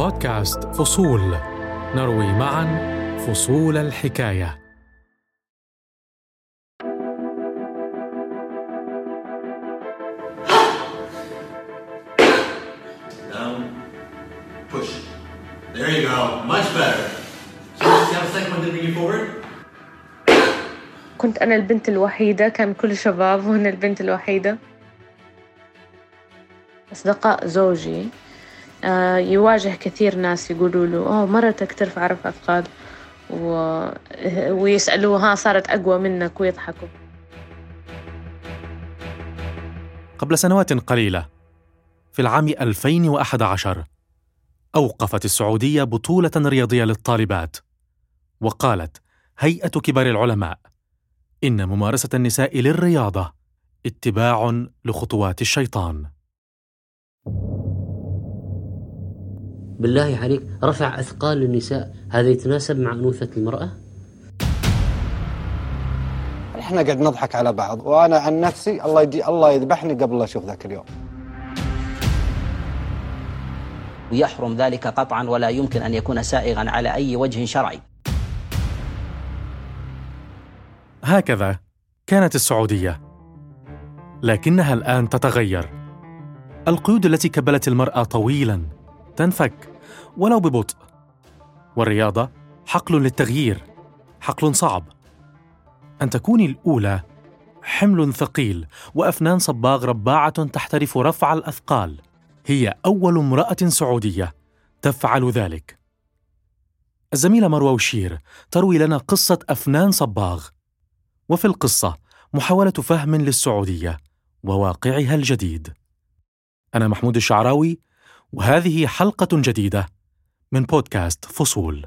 بودكاست فصول نروي معا فصول الحكاية Down. Push. There you go. Much better. So just have a second one to bring you forward. كنت أنا البنت الوحيدة كان كل شباب وأنا البنت الوحيدة أصدقاء زوجي يواجه كثير ناس يقولوا له أوه مرتك ترفع رفع أثقال و... ويسألوه ها صارت أقوى منك. ويضحكوا. قبل سنوات قليلة في العام 2011 أوقفت السعودية بطولة رياضية للطالبات وقالت هيئة كبار العلماء إن ممارسة النساء للرياضة اتباع لخطوات الشيطان. بالله عليك رفع أثقال للنساء هذا يتناسب مع أنوثة المرأة؟ إحنا قاعد نضحك على بعض وأنا عن نفسي الله يجي الله يذبحني قبل لا أشوف ذاك اليوم ويحرم ذلك قطعا ولا يمكن أن يكون سائغا على أي وجه شرعي. هكذا كانت السعودية لكنها الآن تتغير القيود التي كبلت المرأة طويلا تنفك ولو ببطء. والرياضة حقل للتغيير حقل صعب. أن تكوني الأولى حمل ثقيل وأفنان صباغ رباعة تحترف رفع الأثقال. هي أول امرأة سعودية تفعل ذلك. الزميلة مروى وشير تروي لنا قصة أفنان صباغ. وفي القصة محاولة فهم للسعودية وواقعها الجديد. أنا محمود الشعراوي وهذه حلقة جديدة. من بودكاست فصول.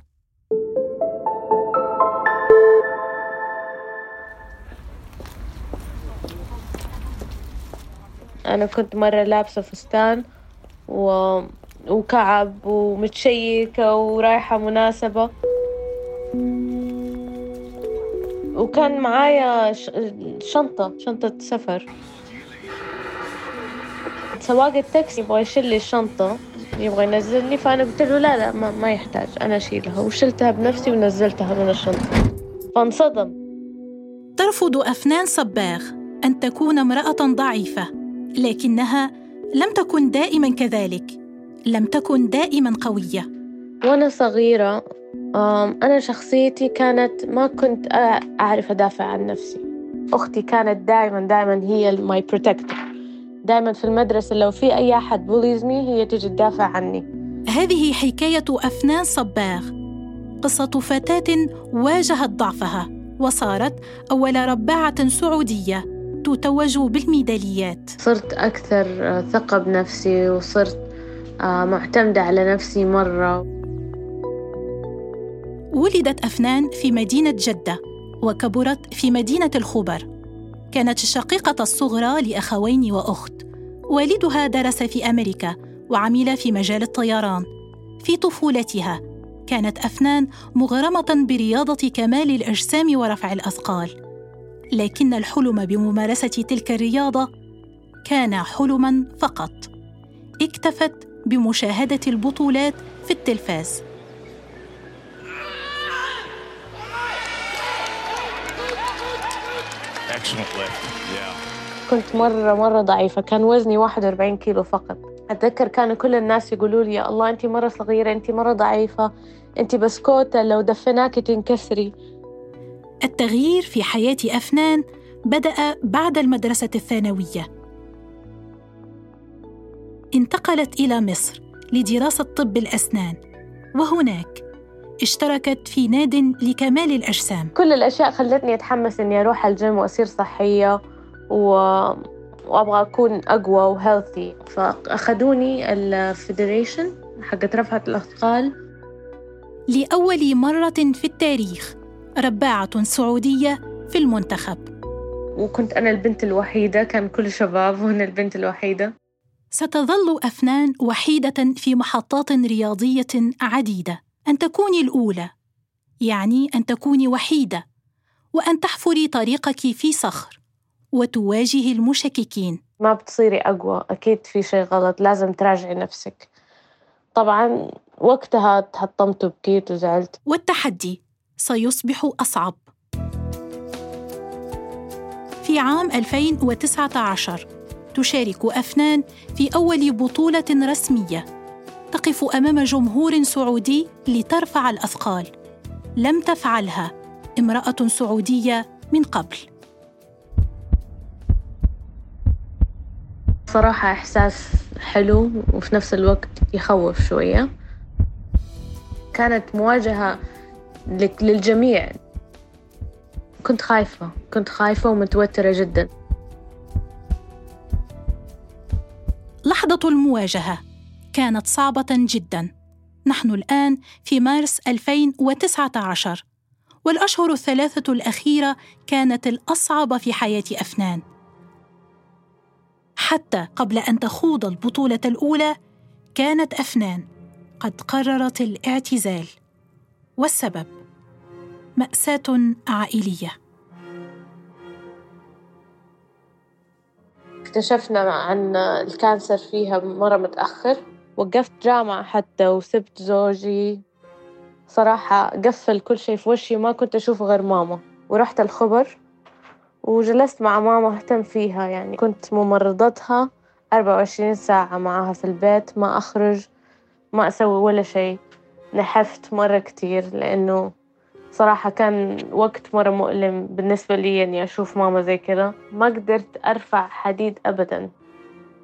أنا كنت مرة لابسة فستان و... وكعب ومتشيكة ورايحة مناسبة. وكان معايا. شنطة شنطة سفر. سواق التاكسي يبغى يشيل لي الشنطة. يبغى ينزلني فأنا قلت له لا لا ما, ما يحتاج. أنا أشيلها وشلتها بنفسي ونزلتها من الشنطة. فانصدم. ترفض أفنان صباغ أن تكون امرأة ضعيفة، لكنها لم تكن دائما كذلك، لم تكن دائما قوية. وأنا صغيرة أنا شخصيتي كانت ما كنت أعرف أدافع عن نفسي. أختي كانت دائما دائما هي my protector دائما في المدرسة لو في أي أحد bully ـزني هي تجي تدافع عني. هذه حكاية أفنان صباغ، قصة فتاة واجهت ضعفها وصارت أول رباعة سعودية تتوج بالميداليات. صرت أكثر ثقة بنفسي وصرت آه، معتمدة على نفسي مرة. ولدت أفنان في مدينة جدة وكبرت في مدينة الخبر. كانت الشقيقة الصغرى لأخوين وأخت. والدها درس في أمريكا وعمل في مجال الطيران. في طفولتها كانت أفنان مغرمة برياضة كمال الأجسام ورفع الأثقال. لكن الحلم بممارسة تلك الرياضة كان حلما فقط. اكتفت بمشاهدة البطولات في التلفاز. كنت مرة مرة ضعيفة. كان وزني 41 كيلو فقط. أتذكر كانوا كل الناس يقولوا لي يا الله أنت مرة صغيرة أنت مرة ضعيفة أنت بسكوتة لو دفناكي تنكسري. التغيير في حياة أفنان بدأ بعد المدرسة الثانوية. انتقلت إلى مصر لدراسة طب الأسنان، وهناك اشتركت في ناد لكمال الأجسام. كل الأشياء خلتني أتحمس إني أروح الجيم وأصير صحية و... وأبغى أكون أقوى و healthy فأخذوني ال federation حقت رفعة الأثقال لأول مرة في التاريخ، رباعة سعودية في المنتخب. وكنت أنا البنت الوحيدة كان كل شباب وأنا البنت الوحيدة ستظل أفنان وحيدة في محطات رياضية عديدة. أن تكوني الأولى يعني أن تكوني وحيدة، وأن تحفري طريقك في صخر، وتواجهي المشككين. ما بتصيري أقوى أكيد في شيء غلط لازم تراجعي نفسك. طبعا وقتها تحطمت وبكيت وزعلت والتحدي سيصبح أصعب. في عام 2019 تشارك أفنان في أول بطولة رسمية. تقف أمام جمهور سعودي لترفع الأثقال. لم تفعلها امرأة سعودية من قبل. صراحة إحساس حلو وفي نفس الوقت يخوف شوية. كانت مواجهة للجميع. كنت خايفة كنت خايفة ومتوترة جدا. لحظة المواجهة. كانت صعبة جدا. نحن الآن في مارس 2019 والأشهر الثلاثة الأخيرة كانت الأصعب في حياة أفنان. حتى قبل أن تخوض البطولة الأولى كانت أفنان قد قررت الاعتزال. والسبب مأساة عائلية. اكتشفنا عن الكانسر فيها مرة متأخر. وقفت جامعة حتى وسبت زوجي. صراحة قفل كل شيء في وشي ما كنت أشوف غير ماما. ورحت الخبر وجلست مع ماما أهتم فيها يعني كنت ممرضتها أربعة وعشرين ساعة معها في البيت ما أخرج ما أسوي ولا شيء. نحفت مرة كتير لأنه صراحة كان وقت مرة مؤلم بالنسبة لي إني أشوف ماما زي كذا. ما قدرت أرفع حديد أبدا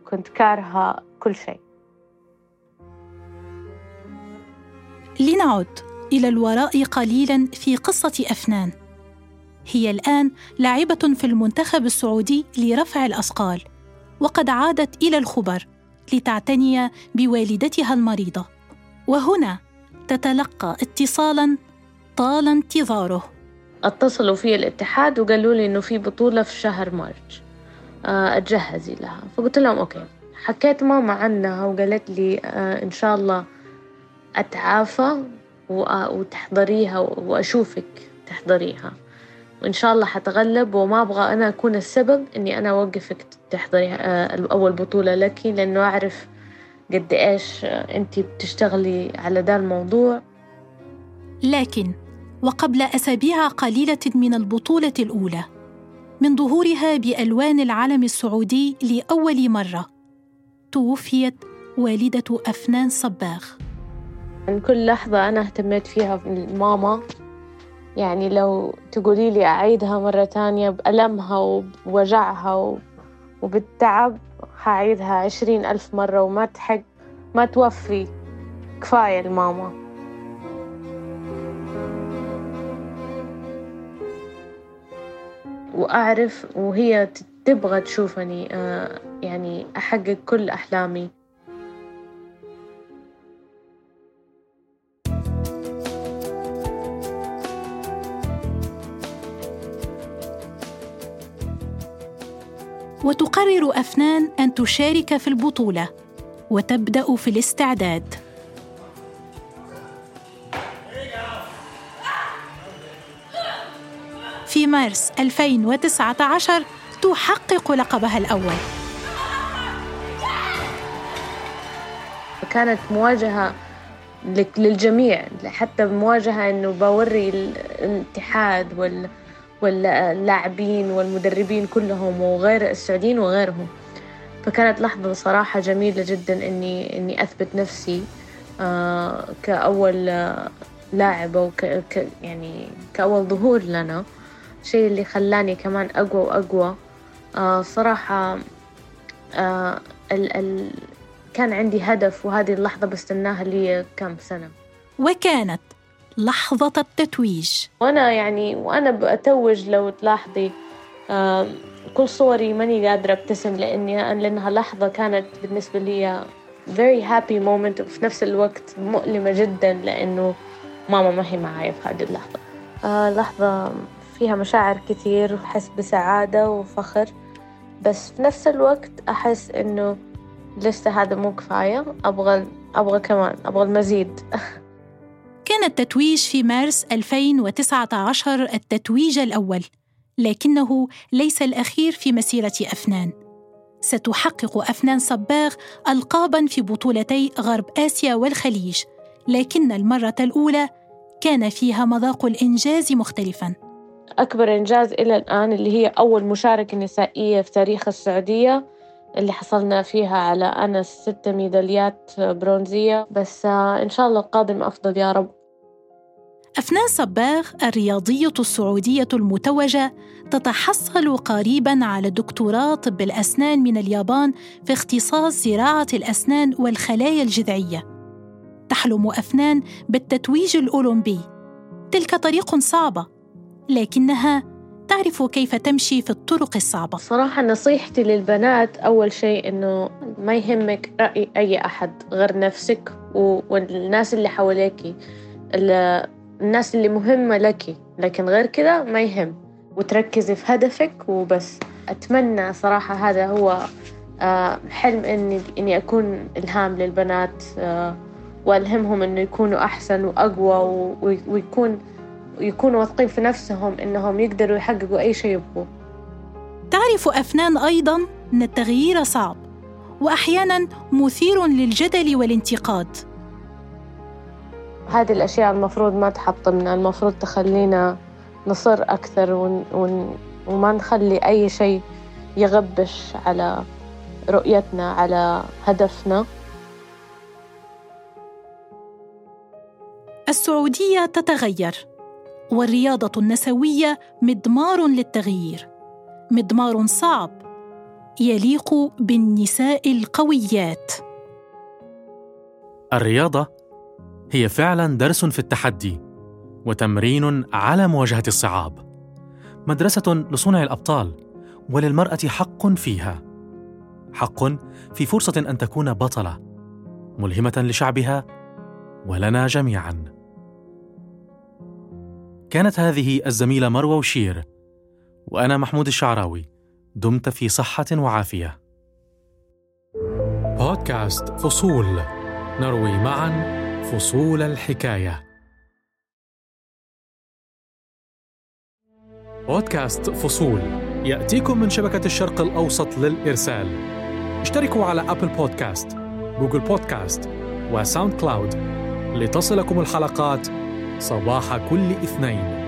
كنت كارهة كل شيء. لنعد إلى الوراء قليلا في قصة أفنان. هي الآن لاعبة في المنتخب السعودي لرفع الأثقال وقد عادت إلى الخبر لتعتني بوالدتها المريضة. وهنا تتلقى اتصالا طال انتظاره. اتصلوا في الاتحاد وقالوا لي إنه في بطولة في شهر مارس. آه، أتجهزي لها. فقلت لهم okay. حكيت ماما عنها وقالت لي آه، إن شاء الله أتعافى وتحضريها وأشوفك تحضريها. وإن شاء الله حتغلب وما أبغى أنا أكون السبب إني أنا أوقفك تحضري آه، أول بطولة لك لأنه أعرف قد إيش أنت بتشتغلي على ذا الموضوع. لكن وقبل أسابيع قليلة من البطولة الأولى من ظهورها بألوان العلم السعودي لأول مرة توفيت والدة أفنان صباغ. من كل لحظة أنا اهتميت فيها ماما. يعني لو تقولي لي أعيدها مرة تانية بألمها وبوجعها وبالتعب حعيدها عشرين ألف مرة وما تحق ما توفي. كفاية الماما وأعرف وهي تبغى تشوفني آه، يعني أحقق كل أحلامي. وتقرر أفنان أن تشارك في البطولة وتبدأ في الاستعداد. في مارس 2019 تحقق لقبها الأول. كانت مواجهة للجميع حتى مواجهة إنه بوري الاتحاد وال واللاعبين والمدربين كلهم وغير السعوديين وغيرهم. فكانت لحظة صراحة جميلة جدا إني إني أثبت نفسي آه كأول لاعبة وك يعني كأول ظهور لنا. شيء اللي خلاني كمان أقوى وأقوى. آه صراحة آه ال ال كان عندي هدف وهذه اللحظة بستناها لي كم سنة. وكانت لحظة التتويج. وأنا يعني وأنا بأتوج لو تلاحظي كل صوري ماني قادرة أبتسم لأني لأنها لحظة كانت بالنسبة لي very happy moment وفي نفس الوقت مؤلمة جدا لأنه ماما ما هي معايا في هذه اللحظة. آه لحظة فيها مشاعر كثير وأحس بسعادة وفخر بس في نفس الوقت أحس إنه لسه هذا مو كفاية أبغى أبغى كمان أبغى المزيد. كان التتويج في مارس 2019 التتويج الأول لكنه ليس الأخير في مسيرة أفنان. ستحقق أفنان صباغ ألقابا في بطولتي غرب آسيا والخليج لكن المرة الأولى كان فيها مذاق الإنجاز مختلفاً. أكبر إنجاز إلى الآن اللي هي أول مشاركة نسائية في تاريخ السعودية اللي حصلنا فيها على أنا ست ميداليات برونزية. بس آه، إن شاء الله القادم أفضل يا رب. أفنان صباغ الرياضية السعودية المتوجة تتحصل قريبا على دكتوراه طب الأسنان من اليابان في اختصاص زراعة الأسنان والخلايا الجذعية. تحلم أفنان بالتتويج الأولمبي. تلك طريق صعبة، لكنها تعرف كيف تمشي في الطرق الصعبة. صراحة نصيحتي للبنات أول شيء إنه ما يهمك رأي أي أحد غير نفسك والناس اللي حواليك الناس اللي مهمة لك. لكن غير كذا ما يهم. وتركزي في هدفك وبس. أتمنى صراحة هذا هو آه، حلم إني إني أكون إلهام للبنات آه، وألهمهم إنه يكونوا أحسن وأقوى ويكون يكونوا واثقين في نفسهم إنهم يقدروا يحققوا أي شيء يبغوه تعرف أفنان أيضا أن التغيير صعب وأحيانا مثير للجدل والانتقاد. هذه الأشياء المفروض ما تحطمنا المفروض تخلينا نصر أكثر ون ون وما نخلي أي شيء يغبش على رؤيتنا على هدفنا. السعودية تتغير والرياضة النسوية مضمار للتغيير مضمار صعب يليق بالنساء القويات. الرياضة هي فعلا درس في التحدي وتمرين على مواجهة الصعاب. مدرسة لصنع الأبطال وللمرأة حق فيها. حق في فرصة أن تكون بطلة ملهمة لشعبها ولنا جميعا. كانت هذه الزميلة مروة وشير وأنا محمود الشعراوي دمت في صحة وعافية. بودكاست فصول نروي معا فصول الحكاية. بودكاست فصول. يأتيكم من شبكة الشرق الأوسط للإرسال. اشتركوا على أبل بودكاست جوجل بودكاست وساوند كلاود لتصلكم الحلقات صباح كل اثنين.